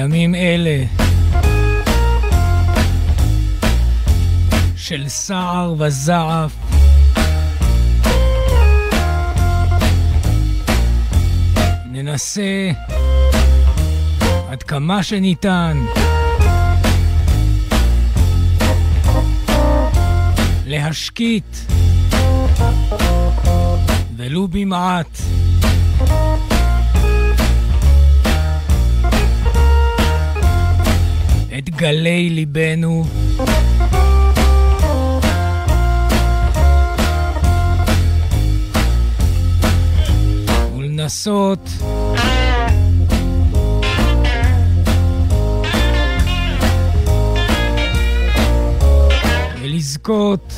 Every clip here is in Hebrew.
בימים אלה של סער וזעף. ננסה עד כמה שניתן להשקיט ולו במעט גלי ליבנו ולנסות ולזכות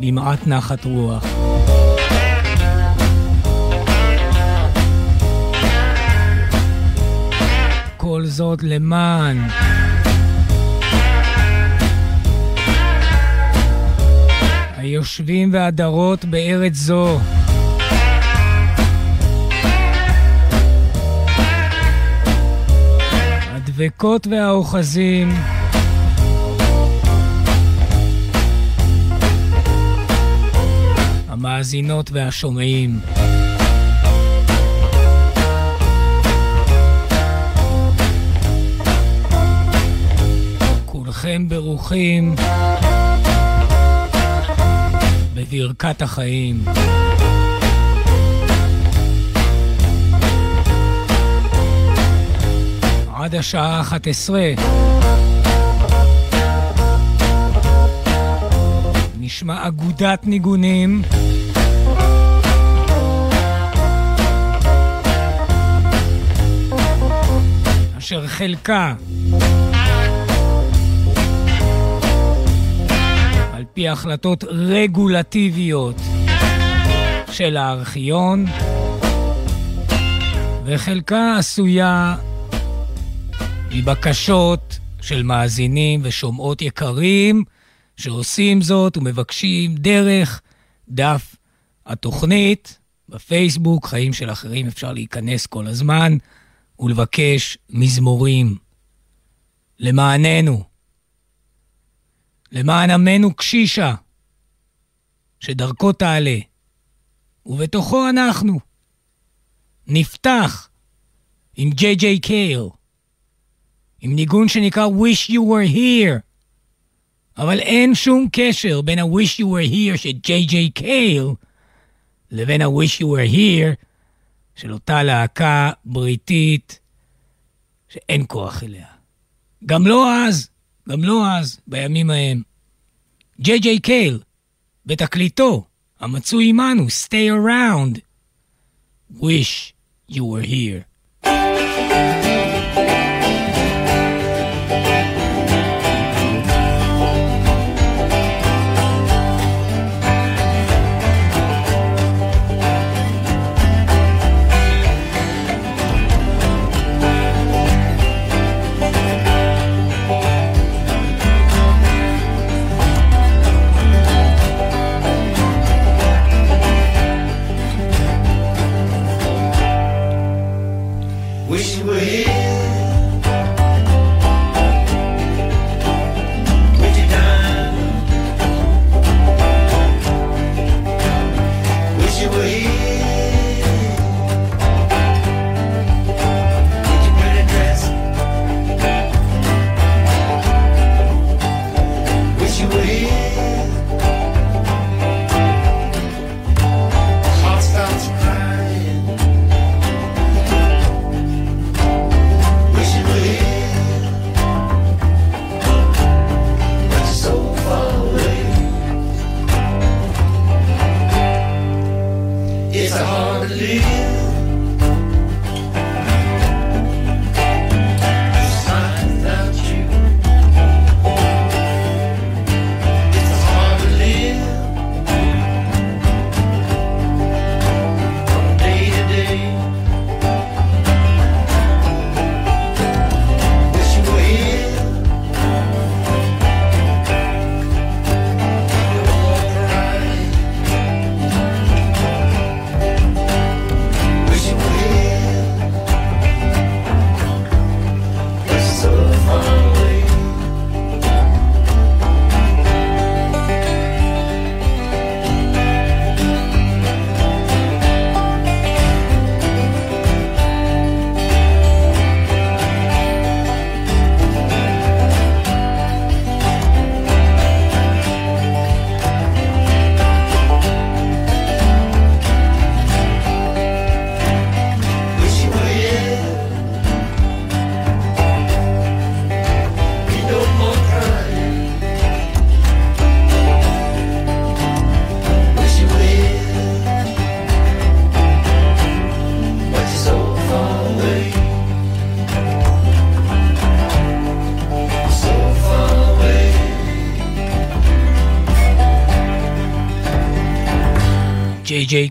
במעט נחת רוח. זאת למען היושבים והדרות בארץ זו. הדבקות והאוחזים המאזינות והשומעים. כולכם ברוכים בברכת החיים. עד השעה 11 נשמע אגודת ניגונים. אשר חלקה פי החלטות רגולטיביות של הארכיון וחלקה עשויה מבקשות של מאזינים ושומעות יקרים שעושים זאת ומבקשים דרך דף התוכנית בפייסבוק, חיים של אחרים, אפשר להיכנס כל הזמן ולבקש מזמורים למעננו, למען עמנו קשישה, שדרכו תעלה, ובתוכו אנחנו. נפתח עם ג'יי ג'יי קייל, עם ניגון שנקרא Wish You Were Here. אבל אין שום קשר בין ה-Wish You Were Here של ג'יי ג'יי קייל לבין ה-Wish You Were Here של אותה להקה בריטית שאין כוח אליה. גם לא אז, גם לא אז, בימים ההם. ג'יי ג'יי קייל, בתקליטו, המצוי עמנו, Stay Around, Wish You Were Here.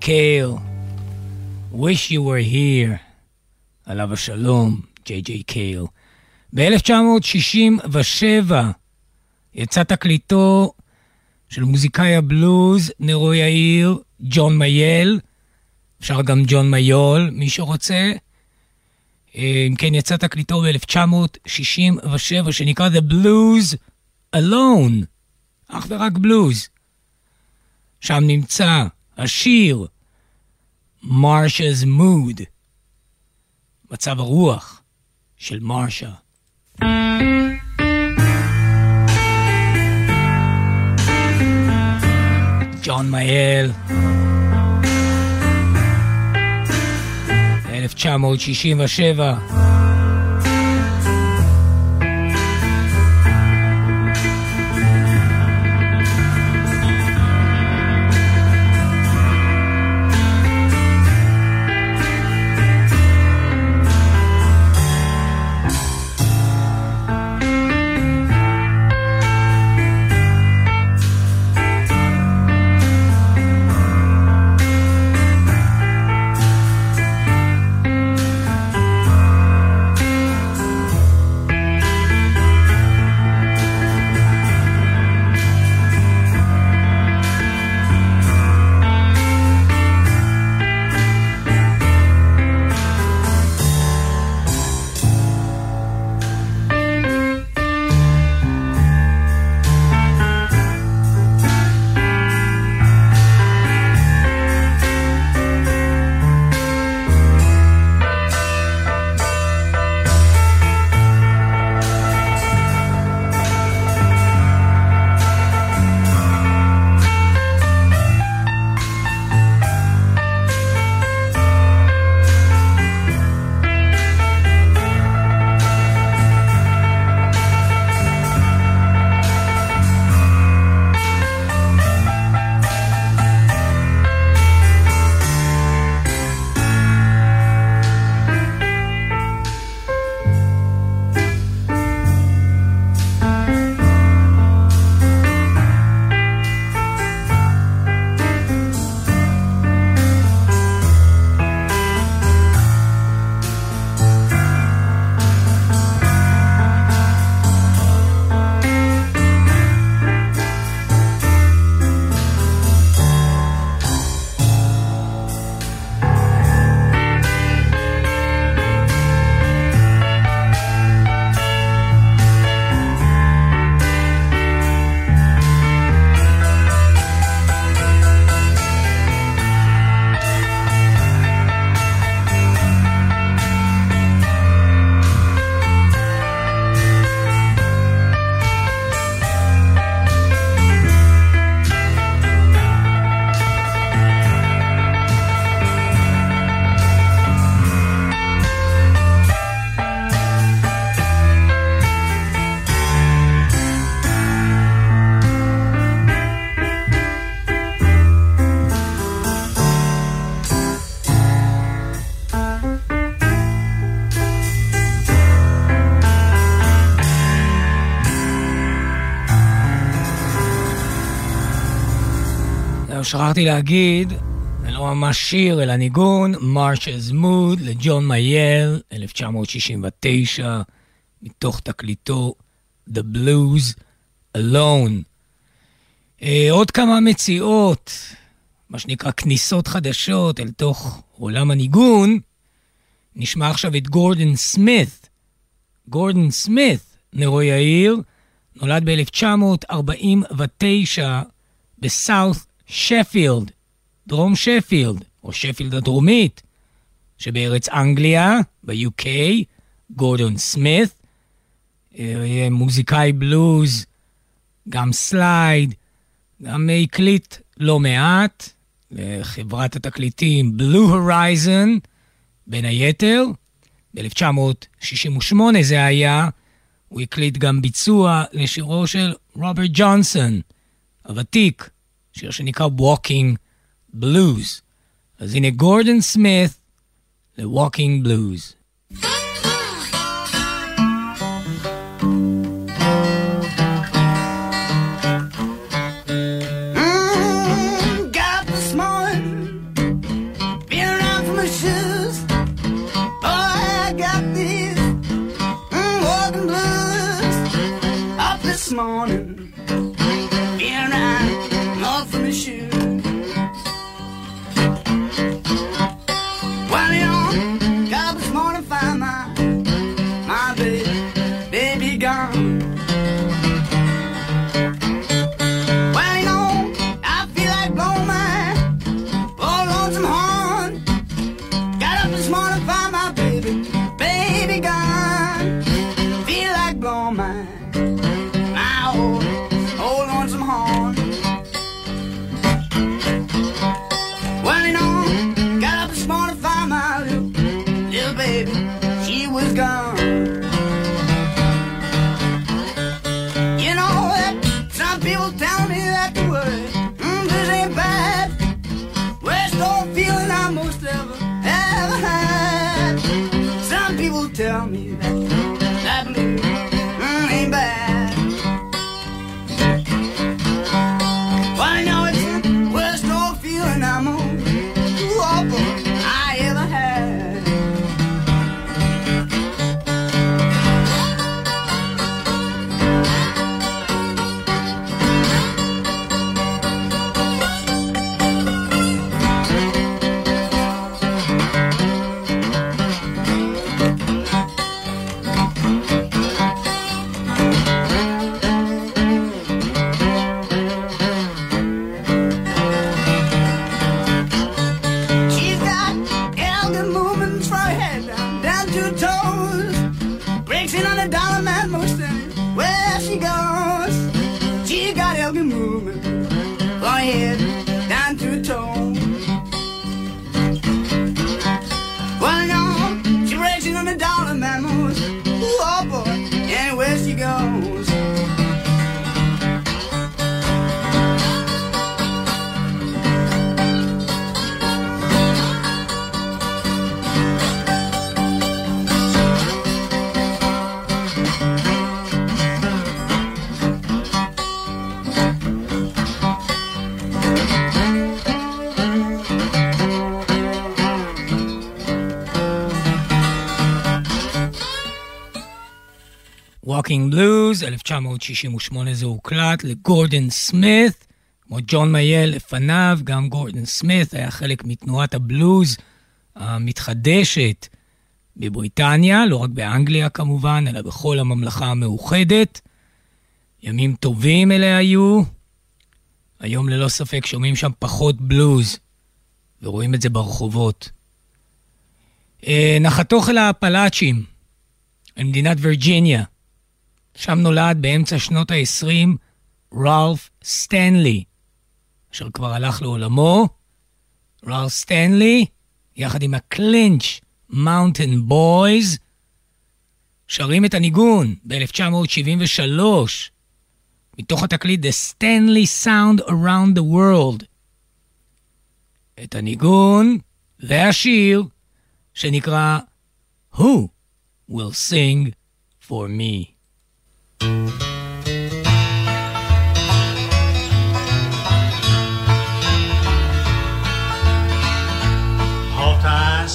קייל, Wish You Were Here, עליו השלום, ג'יי ג'יי קייל. ב-1967 יצא תקליטו של מוזיקאי הבלוז, נרו יאיר, ג'ון מייל, אפשר גם ג'ון מיול, מי שרוצה. אה, אם כן, יצא תקליטו ב-1967, שנקרא The Blues Alone, אך ורק בלוז. שם נמצא השיר Marsha's Mood, מצב הרוח של מרשה. ג'ון מייל, 1967 שכחתי להגיד, זה לא ממש שיר, אלא ניגון, Marshall's Mood לג'ון מייל, 1969, מתוך תקליטו The Blues Alone. Uh, עוד כמה מציאות, מה שנקרא כניסות חדשות אל תוך עולם הניגון. נשמע עכשיו את גורדון סמית. גורדון סמית, נרו יאיר, נולד ב-1949 ב South Sheffield, דרום שפילד, או שפילד הדרומית, שבארץ אנגליה, ב-UK, גורדון סמית, אה, מוזיקאי בלוז, גם slide, גם הקליט לא מעט לחברת התקליטים Blue Horizon, בין היתר. ב-1968 זה היה, הוא הקליט גם ביצוע לשירו של רוברט ג'ונסון, הוותיק, שיר שנקרא Walking Blues. אז הנה גורדון סמית ל-Walking Blues. Walking Blues, 1968 זה הוקלט לגורדון סמית, כמו ג'ון מייל לפניו, גם גורדון סמית היה חלק מתנועת הבלוז המתחדשת בבריטניה, לא רק באנגליה כמובן, אלא בכל הממלכה המאוחדת. ימים טובים אלה היו. היום ללא ספק שומעים שם פחות בלוז, ורואים את זה ברחובות. אה, נחתוך אל האפלאצ'ים, אל מדינת וירג'יניה. שם נולד באמצע שנות ה-20 רלף סטנלי, אשר כבר הלך לעולמו. רלף סטנלי, יחד עם ה Clinch Mountain Boys, שרים את הניגון ב-1973, מתוך התקליט The Stanley Sound Around the World. את הניגון והשיר שנקרא Who Will Sing For Me. Hawkeye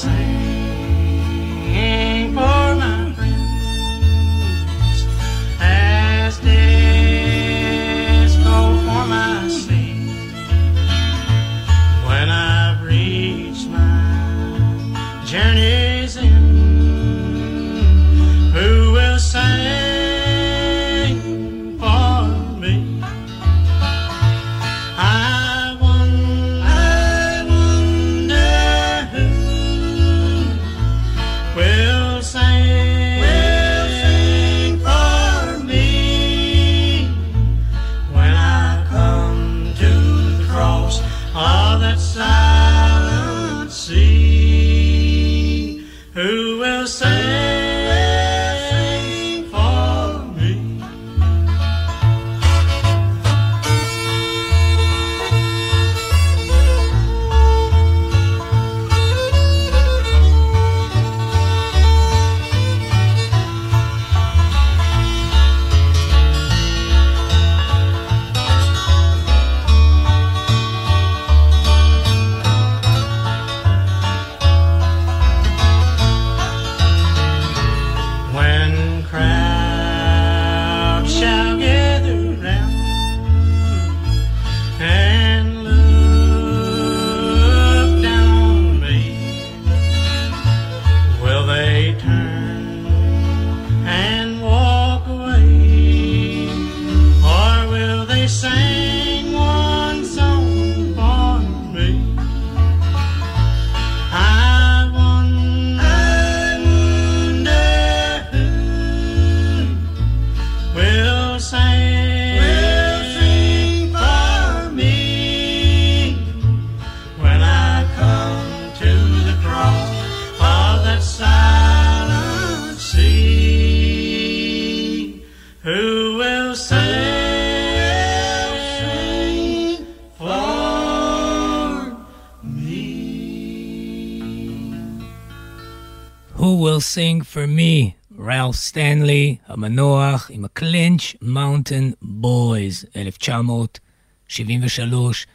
המנוח, עם ה Clinch Mountain Boys, 1973.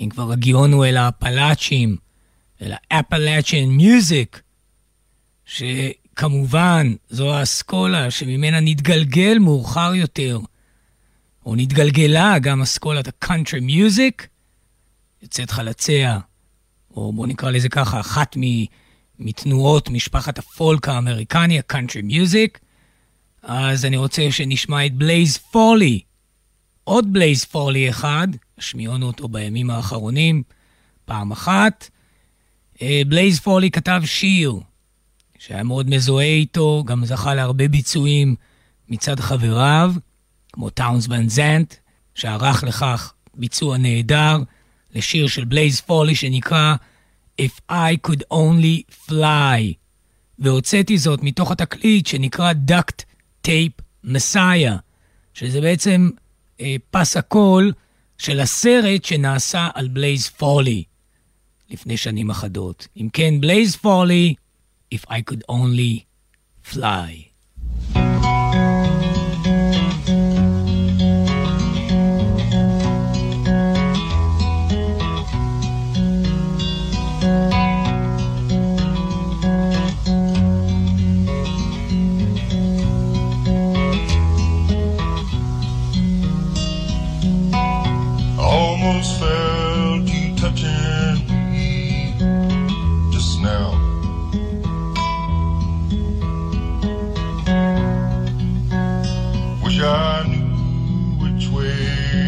אם כבר הגיעונו אל האפלאצ'ים, אל ה Appalachian music, שכמובן זו האסכולה שממנה נתגלגל מאוחר יותר, או נתגלגלה גם אסכולת ה country music, יוצאת חלציה, או בוא נקרא לזה ככה, אחת מתנועות משפחת הפולק האמריקני, ה country music. אז אני רוצה שנשמע את בלייז פולי. עוד בלייז פולי אחד, השמיעונו אותו בימים האחרונים, פעם אחת. בלייז פולי כתב שיר שהיה מאוד מזוהה איתו, גם זכה להרבה ביצועים מצד חבריו, כמו טאונס ואן זאנדט, שערך לכך ביצוע נהדר לשיר של בלייז פולי שנקרא If I Could Only Fly. והוצאתי זאת מתוך התקליט שנקרא Duct Tape Messiah, שזה בעצם אה, פס הקול של הסרט שנעשה על בלייז פולי לפני שנים אחדות. אם כן, בלייז פולי, If I Could Only Fly. away.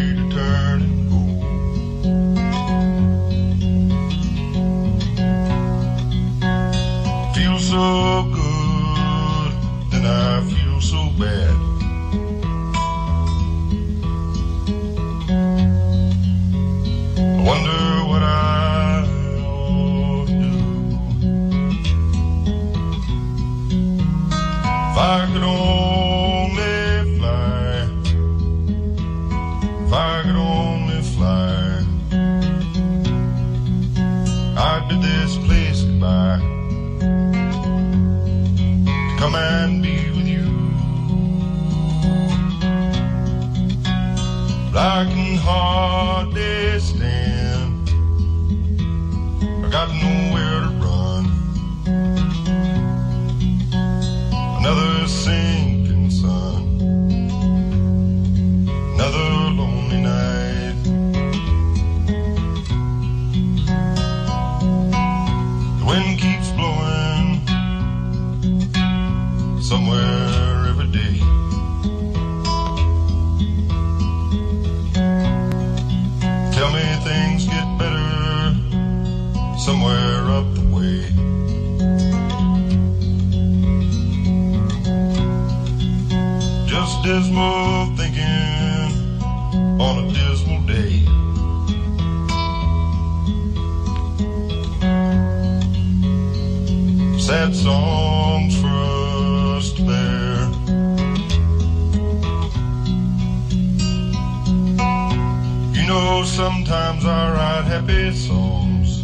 know sometimes I write happy songs,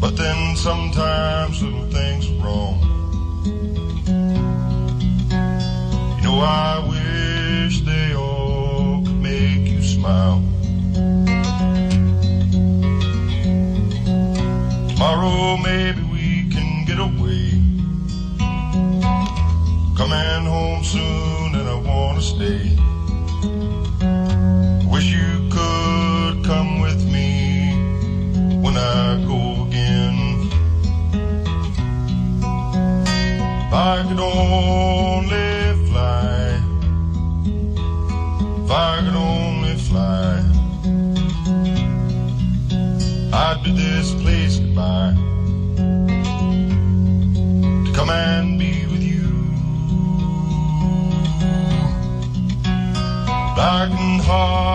but then sometimes some things wrong. You know I wish they all could make you smile. Tomorrow maybe we can get away. Coming home soon and I wanna stay. If I could only fly, if I could only fly, I'd bid this place goodbye to come and be with you. But I can hardly.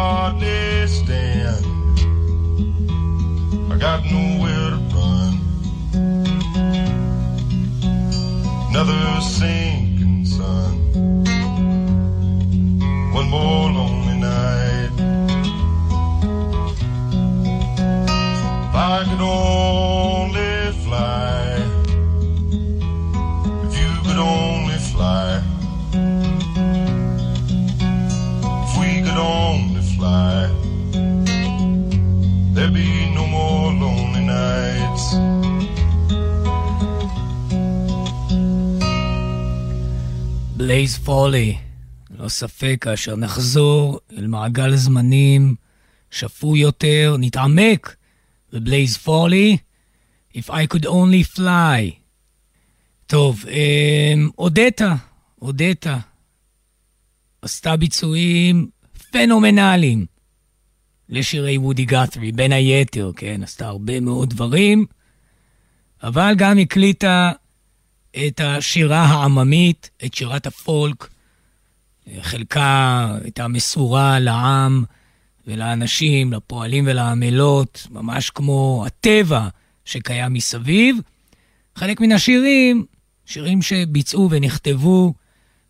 בלייז פולי. ללא ספק, כאשר נחזור אל מעגל זמנים שפוי יותר, נתעמק בבלייז פולי, If I could only fly. טוב, אמ, אודטה, אודטה, עשתה ביצועים פנומנליים לשירי וודי גת'רי, בין היתר, כן, עשתה הרבה מאוד דברים, אבל גם הקליטה את השירה העממית, את שירת הפולק. חלקה הייתה מסורה לעם ולאנשים, לפועלים ולעמלות, ממש כמו הטבע שקיים מסביב. חלק מן השירים, שירים שביצעו ונכתבו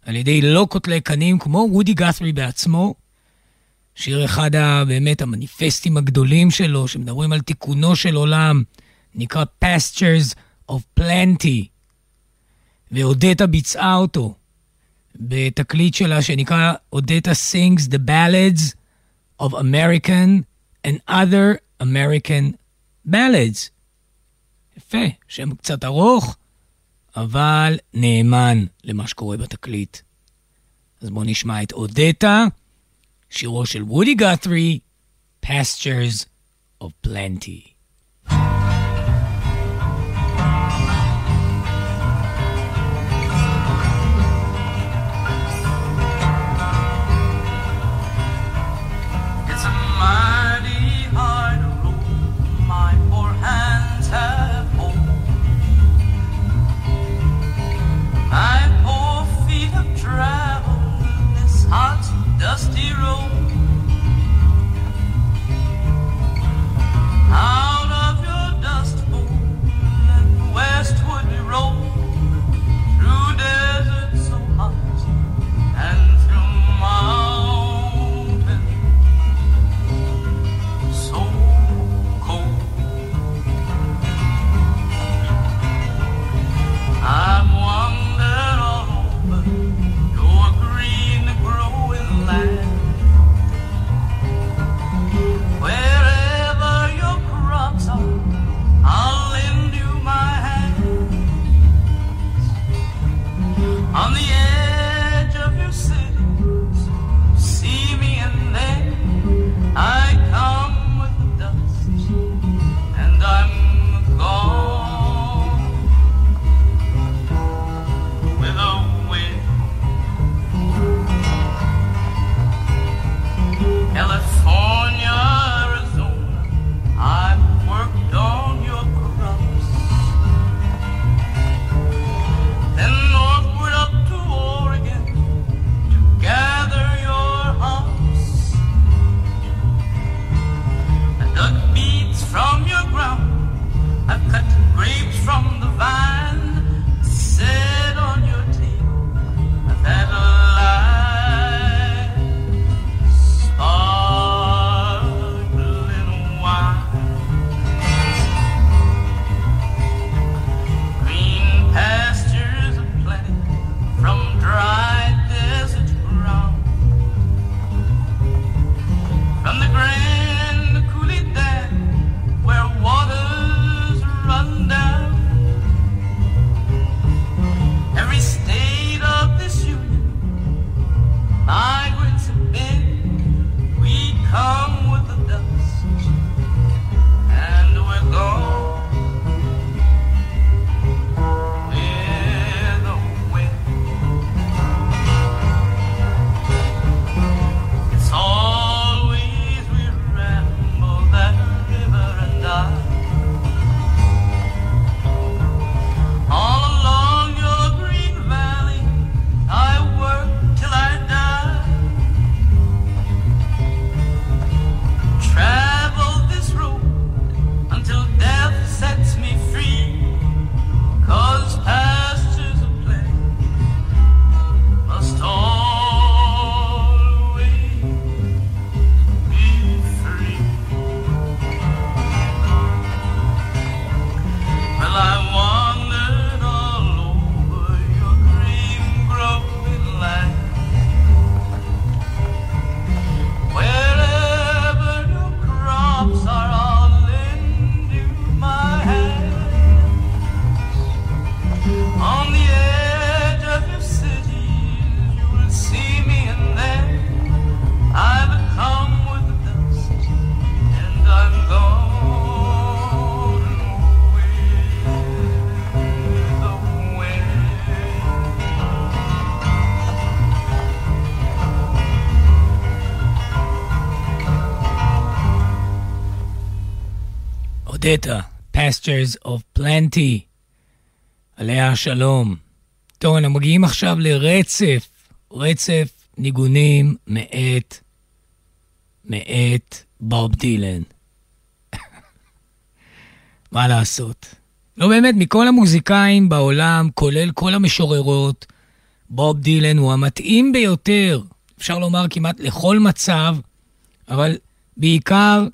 על ידי לא קוטלי קנים, כמו וודי גת'רי בעצמו. שיר אחד באמת המניפסטים הגדולים שלו, שמדברים על תיקונו של עולם, נקרא Pastures of Plenty. ואודטה ביצעה אותו בתקליט שלה שנקרא אודטה sings the ballads of American and other American ballads. יפה, שם קצת ארוך, אבל נאמן למה שקורה בתקליט. אז בואו נשמע את אודטה, שירו של וודי גת'רי, Pastures of Plenty. Dusty road. בנדטה, Pastures of Plenty, עליה השלום. טוב, אנחנו מגיעים עכשיו לרצף, רצף ניגונים מאת, מאת בוב דילן. מה לעשות? לא באמת, מכל המוזיקאים בעולם, כולל כל המשוררות, בוב דילן הוא המתאים ביותר, אפשר לומר כמעט לכל מצב, אבל בעיקר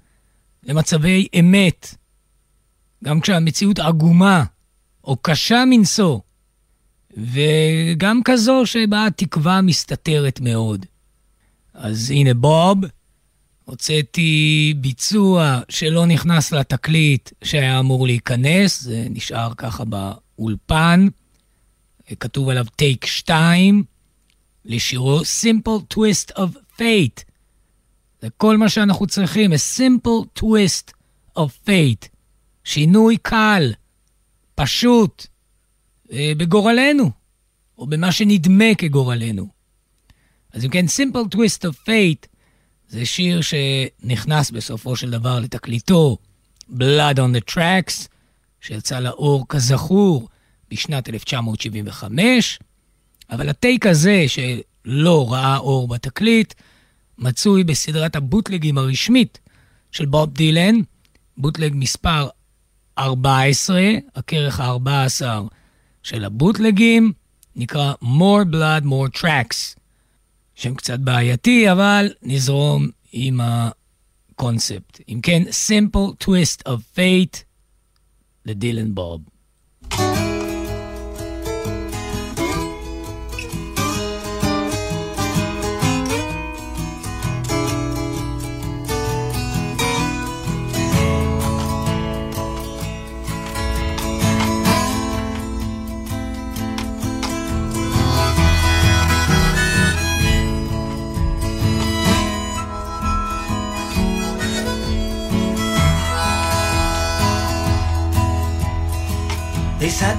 למצבי אמת. גם כשהמציאות עגומה או קשה מנשוא, וגם כזו שבה התקווה מסתתרת מאוד. אז הנה בוב, הוצאתי ביצוע שלא נכנס לתקליט שהיה אמור להיכנס, זה נשאר ככה באולפן, כתוב עליו טייק 2, לשירו Simple Twist of Fate. זה כל מה שאנחנו צריכים, a simple twist of fate. שינוי קל, פשוט, אה, בגורלנו, או במה שנדמה כגורלנו. אז אם כן, simple twist of fate זה שיר שנכנס בסופו של דבר לתקליטו Blood on the Tracks, שיצא לאור כזכור בשנת 1975, אבל הטייק הזה, שלא ראה אור בתקליט, מצוי בסדרת הבוטלגים הרשמית של בוב דילן, בוטלג מספר 14, הכרך ה-14 של הבוטלגים, נקרא More Blood, More Tracks. שם קצת בעייתי, אבל נזרום עם הקונספט. אם כן, Simple Twist of Fate לדילן בוב.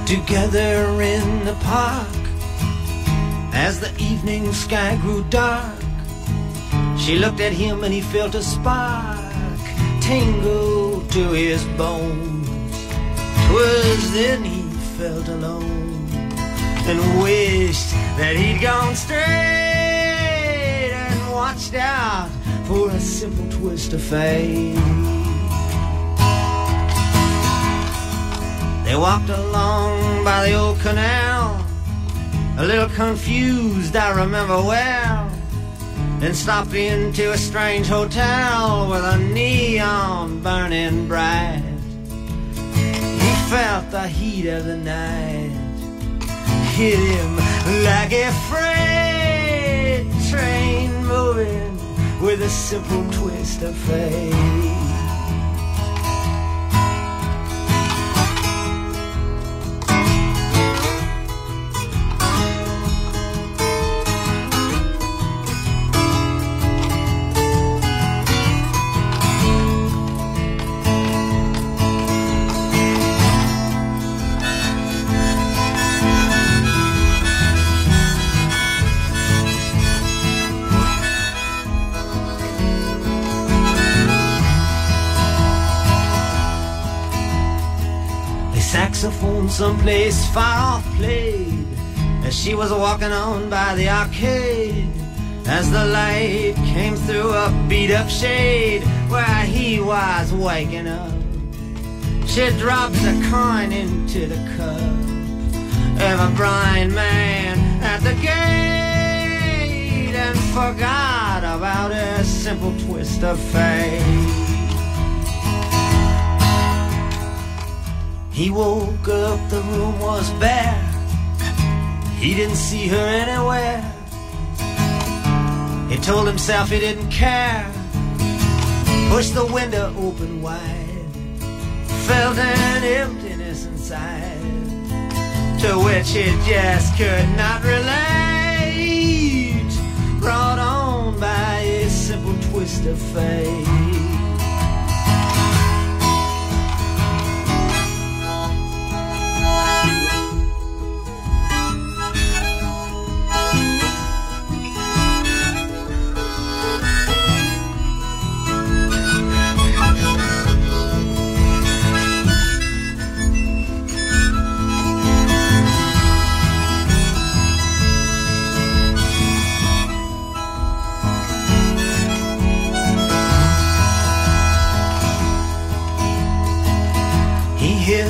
Together in the park as the evening sky grew dark. She looked at him and he felt a spark tingle to his bones. Twas then he felt alone and wished that he'd gone straight and watched out for a simple twist of fate. They walked along by the old canal, a little confused, I remember well, Then stopped into a strange hotel with a neon burning bright. He felt the heat of the night hit him like a freight train moving with a simple twist of fate. Someplace far off played as she was walking on by the arcade. As the light came through a beat up shade where he was waking up, she drops a coin into the cup of a blind man at the gate and forgot about a simple twist of fate. He woke up, the room was bare. He didn't see her anywhere. He told himself he didn't care. Pushed the window open wide. Felt an emptiness inside. To which he just could not relate. Brought on by a simple twist of fate.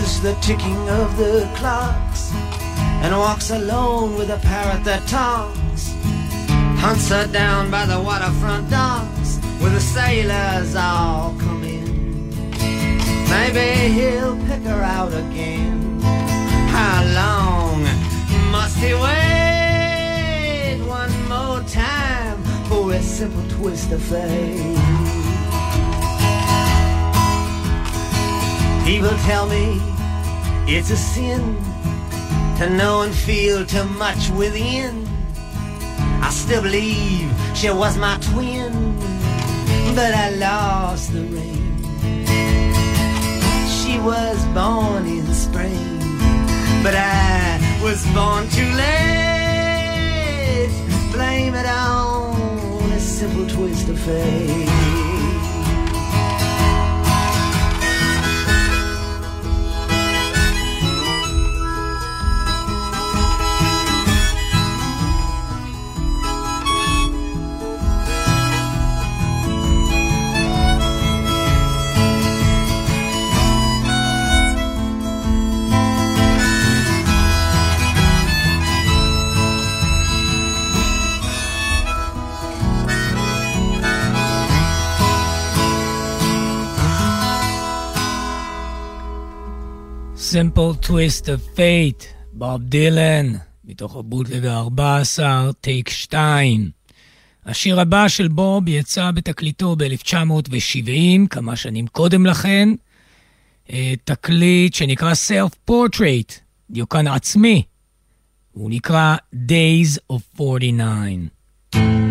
hears the ticking of the clocks and walks alone with a parrot that talks. Hunts her down by the waterfront docks where the sailors all come in. Maybe he'll pick her out again. How long must he wait? One more time for a simple twist of fate. He will tell me it's a sin to know and feel too much within. I still believe she was my twin, but I lost the ring. She was born in spring, but I was born too late. Blame it on a simple twist of fate. Simple Twist of Fate, בוב דילן, מתוך הבוטלג ה-14, טייק 2. השיר הבא של בוב יצא בתקליטו ב-1970, כמה שנים קודם לכן, אה, תקליט שנקרא Self Portrait, דיוקן עצמי. הוא נקרא Days of 49.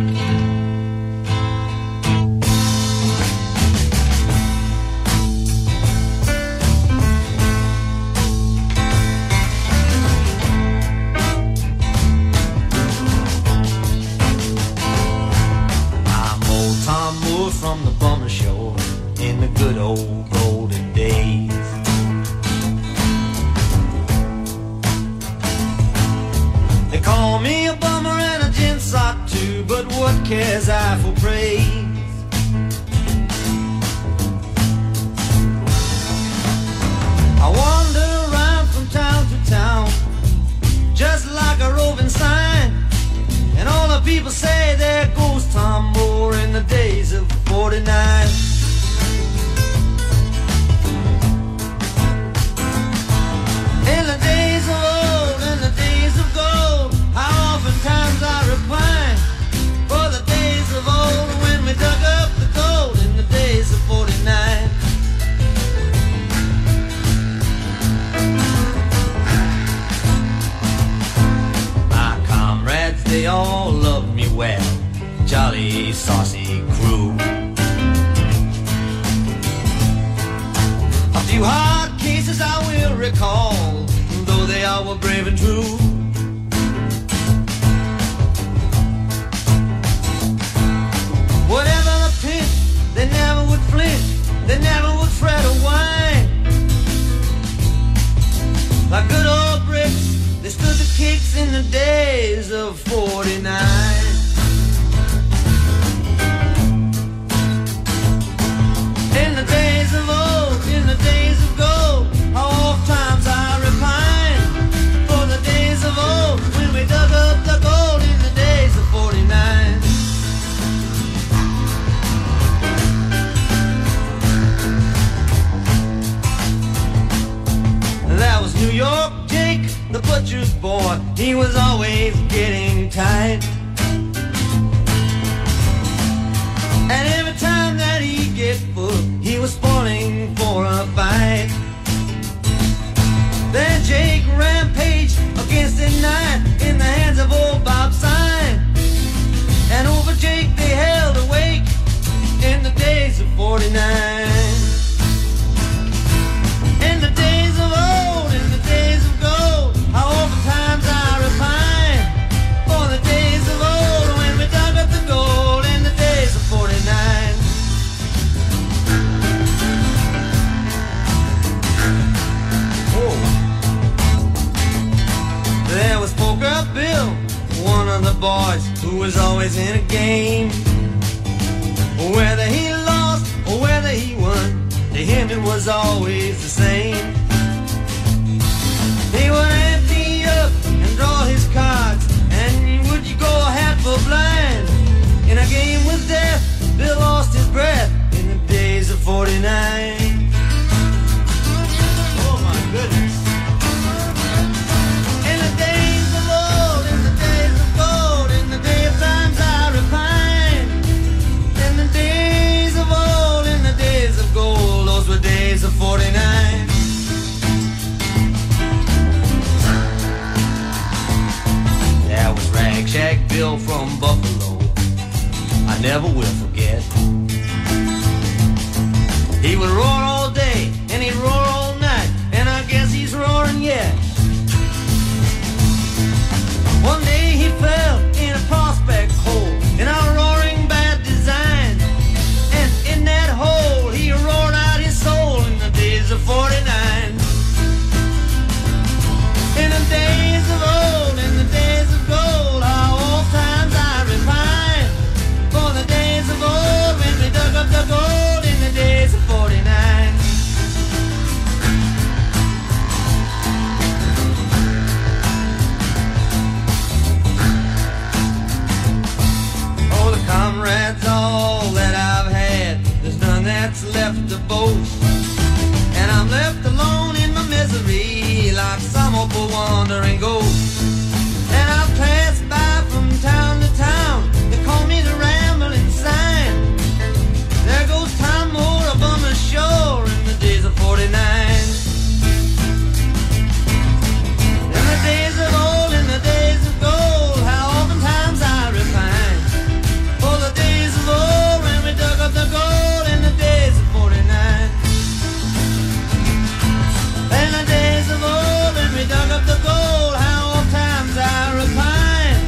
Days of old when we dug up the gold, how oft times I repine.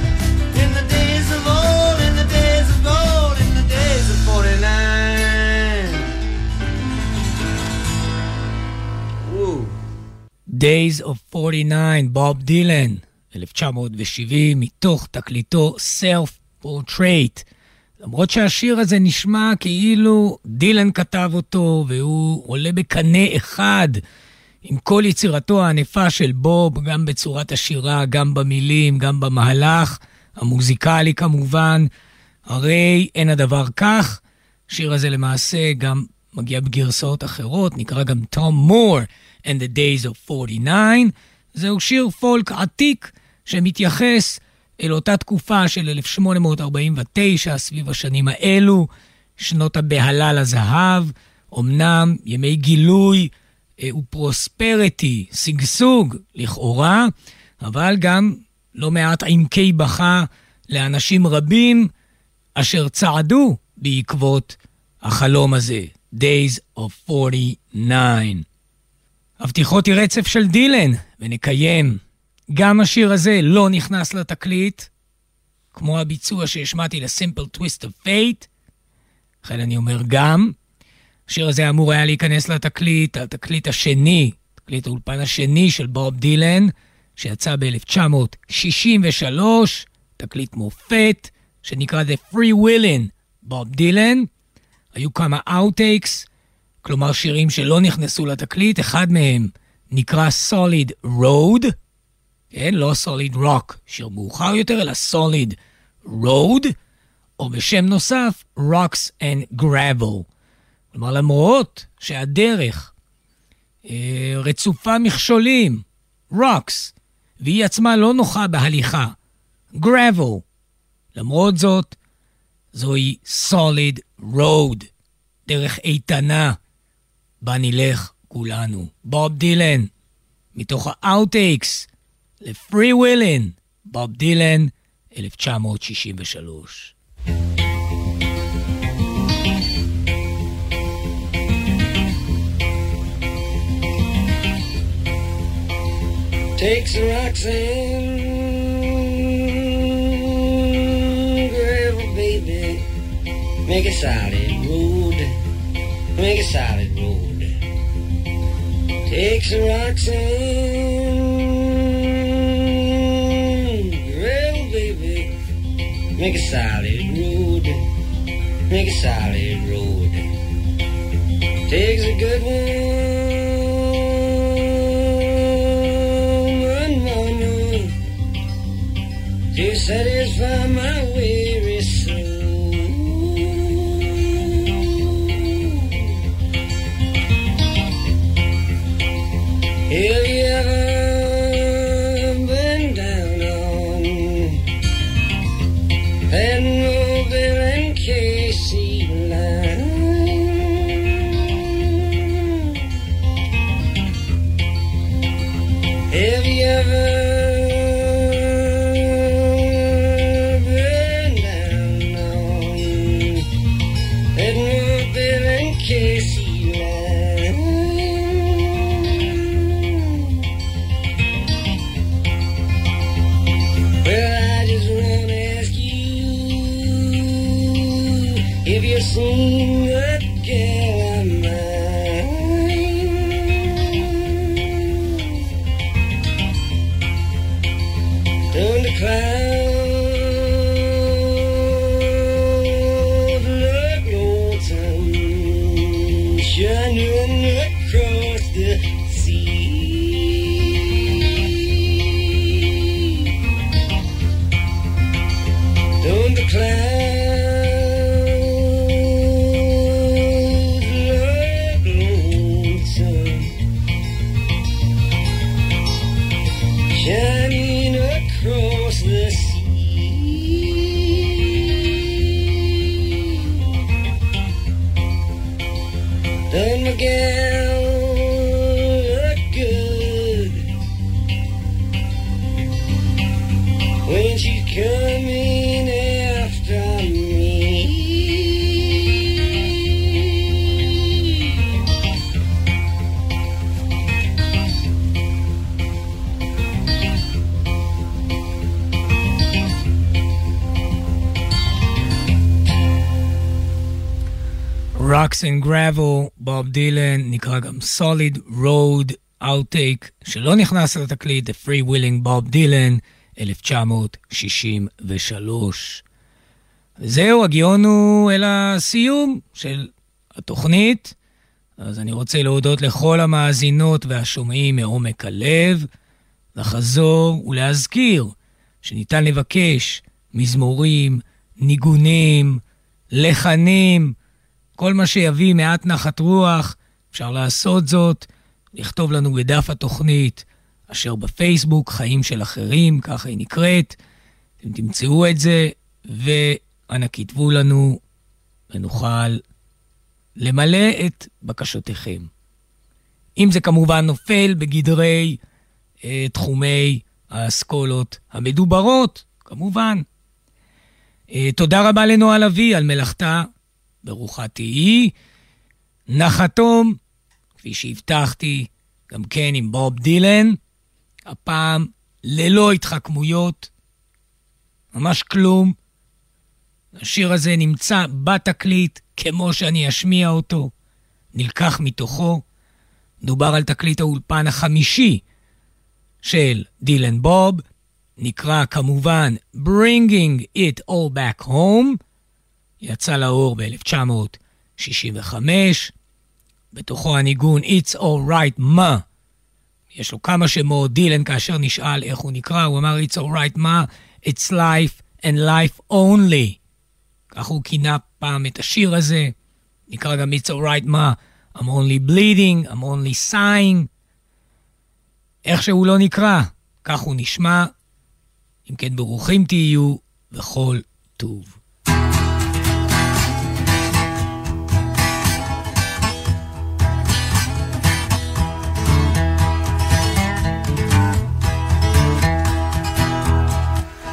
In the days of old, in the days of gold, in the days of 49. Woo. Days of 49, בוב דילן, 1970, מתוך תקליטו Self Portrait. למרות שהשיר הזה נשמע כאילו דילן כתב אותו והוא עולה בקנה אחד עם כל יצירתו הענפה של בוב, גם בצורת השירה, גם במילים, גם במהלך, המוזיקלי כמובן. הרי אין הדבר כך. השיר הזה למעשה גם מגיע בגרסאות אחרות, נקרא גם Tom Moore and the Days of 49. זהו שיר פולק עתיק שמתייחס אל אותה תקופה של 1849, סביב השנים האלו, שנות הבהלה לזהב, אמנם ימי גילוי אה, ופרוספריטי, שגשוג לכאורה, אבל גם לא מעט עמקי בכה לאנשים רבים אשר צעדו בעקבות החלום הזה, Days of 49. הבטיחות היא רצף של דילן, ונקיים. גם השיר הזה לא נכנס לתקליט, כמו הביצוע שהשמעתי ל-Simple Twist of Fate, לכן אני אומר גם. השיר הזה אמור היה להיכנס לתקליט, התקליט השני, תקליט האולפן השני של בוב דילן, שיצא ב-1963, תקליט מופת, שנקרא The Free Willin' בוב דילן. היו כמה Outtakes, כלומר שירים שלא נכנסו לתקליט, אחד מהם נקרא Solid Road, כן, לא Solid Rock, שיר מאוחר יותר, אלא Solid Road, או בשם נוסף, Rocks and Gravel. כלומר, למרות שהדרך אה, רצופה מכשולים, Rocks, והיא עצמה לא נוחה בהליכה, Gravel, למרות זאת, זוהי Solid Road, דרך איתנה, בה נלך כולנו. בוב דילן, מתוך ה-Outtakes ל-Free Willin', בוב דילן, 1963. Take some Roxanne, gravel, baby. Make a solid road. Make a solid road. Take some Roxanne, gravel, baby. Make a solid road. Make a solid road. Takes a good one to satisfy my weary soul. Have you ever been down on that Mobile and Casey line? Have you ever Rocks and Gravel, בוב דילן, נקרא גם Solid Road Outtake, שלא נכנס לתקליט, The Free Willing בוב דילן, 1963. זהו, הגיענו אל הסיום של התוכנית. אז אני רוצה להודות לכל המאזינות והשומעים מעומק הלב, לחזור ולהזכיר שניתן לבקש מזמורים, ניגונים, לחנים, כל מה שיביא מעט נחת רוח, אפשר לעשות זאת, לכתוב לנו בדף התוכנית, אשר בפייסבוק, חיים של אחרים, ככה היא נקראת. אתם תמצאו את זה, ואנא כתבו לנו, ונוכל למלא את בקשותיכם. אם זה כמובן נופל בגדרי אה, תחומי האסכולות המדוברות, כמובן. אה, תודה רבה לנועה לביא על מלאכתה, ברוכה תהיי. נחתום, כפי שהבטחתי, גם כן עם בוב דילן, הפעם ללא התחכמויות, ממש כלום. השיר הזה נמצא בתקליט כמו שאני אשמיע אותו, נלקח מתוכו. דובר על תקליט האולפן החמישי של דילן בוב, נקרא כמובן Bringing It All Back Home, יצא לאור ב-1965, בתוכו הניגון It's All Right מה. יש לו כמה שמות, דילן כאשר נשאל איך הוא נקרא, הוא אמר It's All Right מה, It's Life and Life Only. כך הוא כינה פעם את השיר הזה, נקרא גם It's All Right מה, I'm only bleeding, I'm only sighing. איך שהוא לא נקרא, כך הוא נשמע. אם כן, ברוכים תהיו וכל טוב.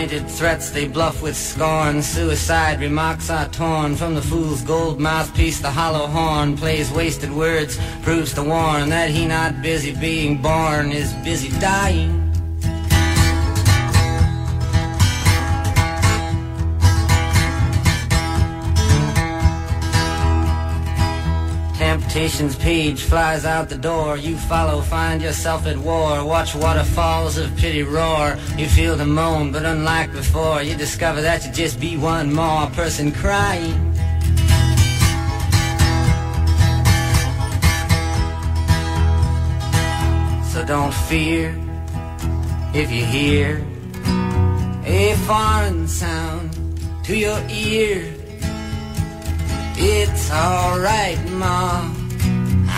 Pointed threats they bluff with scorn. Suicide remarks are torn from the fool's gold mouthpiece. The hollow horn plays wasted words, proves to warn that he not busy being born is busy dying. Invitations page flies out the door. You follow, find yourself at war. Watch waterfalls of pity roar. You feel the moan, but unlike before, you discover that you just be one more person crying. So don't fear if you hear a foreign sound to your ear. It's alright, Ma.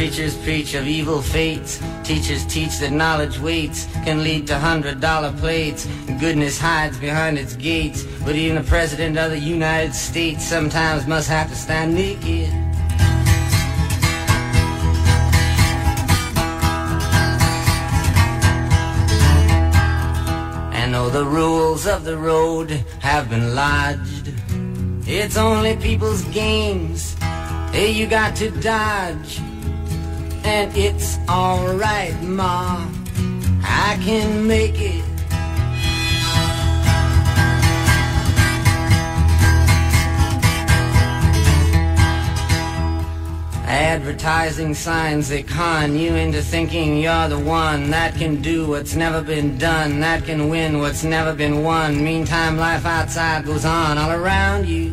Preachers preach of evil fates, teachers teach that knowledge waits, can lead to hundred dollar plates. Goodness hides behind its gates, but even the president of the United States sometimes must have to stand naked. And though the rules of the road have been lodged, it's only people's games. Hey, you got to dodge. And it's alright, Ma. I can make it. Advertising signs that con you into thinking you're the one that can do what's never been done, that can win what's never been won. Meantime, life outside goes on all around you.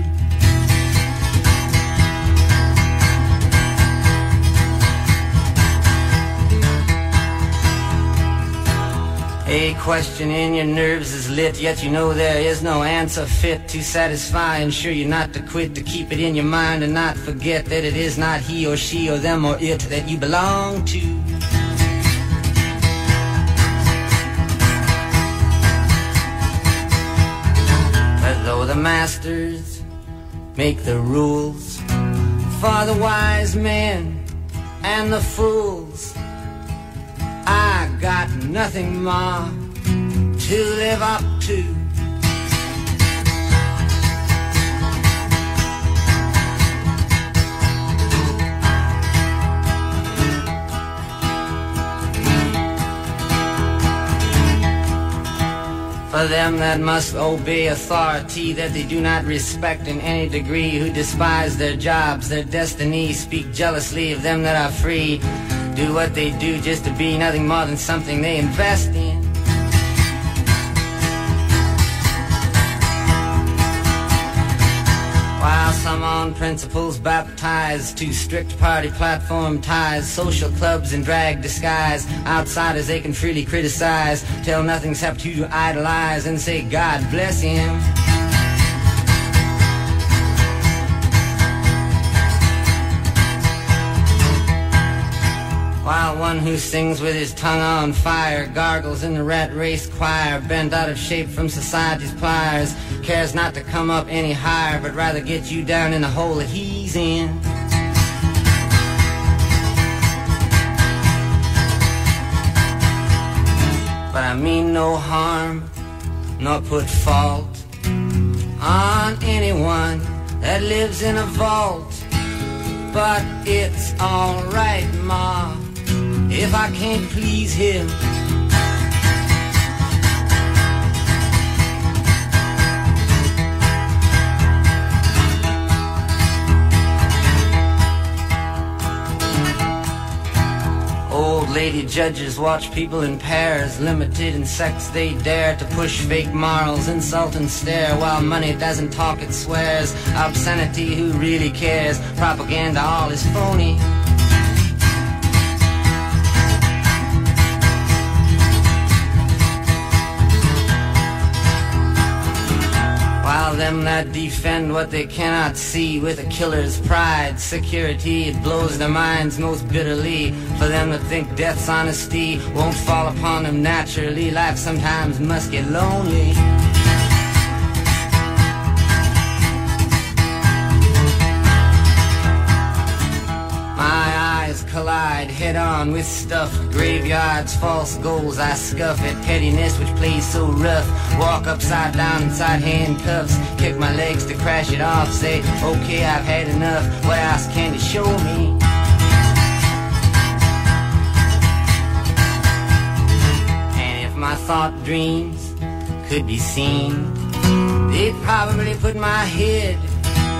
A question in your nerves is lit, yet you know there is no answer fit to satisfy. Ensure you not to quit, to keep it in your mind and not forget that it is not he or she or them or it that you belong to. But though the masters make the rules for the wise men and the fools, got nothing more to live up to. For them that must obey authority that they do not respect in any degree, who despise their jobs, their destiny, speak jealously of them that are free, do what they do just to be nothing more than something they invest in. While some on principles baptized to strict party platform ties, social clubs in drag disguise, outsiders they can freely criticize, tell nothing's happened to idolize and say God bless him. While one who sings with his tongue on fire gargles in the rat race choir, bent out of shape from society's pliers, cares not to come up any higher, but rather get you down in the hole that he's in. But I mean no harm, nor put fault on anyone that lives in a vault. But it's alright, Ma, if I can't please him. Old lady judges watch people in pairs, limited in sex they dare to push fake morals, insult and stare, while money doesn't talk it swears. Obscenity, who really cares? Propaganda all is phony. Them that defend what they cannot see with a killer's pride, security, it blows their minds most bitterly. For them to think death's honesty won't fall upon them naturally, life sometimes must get lonely. Collide head on with stuff. Graveyards, false goals, I scuff at pettiness which plays so rough. Walk upside down inside handcuffs. Kick my legs to crash it off. Say, okay, I've had enough. What else can you show me? And if my thought dreams could be seen, they'd probably put my head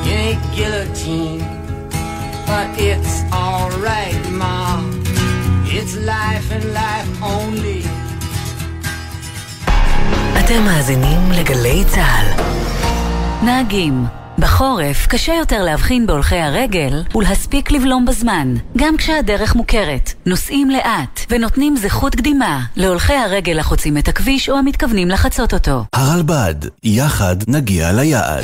in a guillotine. But it's alright, Mom. It's life and life only. אתם מאזינים לגלי צה"ל. נהגים בחורף קשה יותר להבחין בהולכי הרגל ולהספיק לבלום בזמן, גם כשהדרך מוכרת. נוסעים לאט ונותנים זכות קדימה להולכי הרגל החוצים את הכביש או המתכוונים לחצות אותו. הרלב"ד, יחד נגיע ליעד.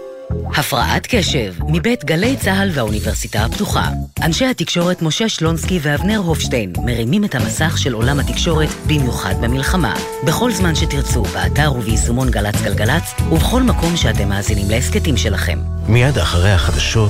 הפרעת קשב, מבית גלי צה"ל והאוניברסיטה הפתוחה. אנשי התקשורת משה שלונסקי ואבנר הופשטיין מרימים את המסך של עולם התקשורת, במיוחד במלחמה. בכל זמן שתרצו, באתר וביישומון גל"צ גלגלצ, ובכל מקום שאתם מאזינים להסכתים שלכם. מיד אחרי החדשות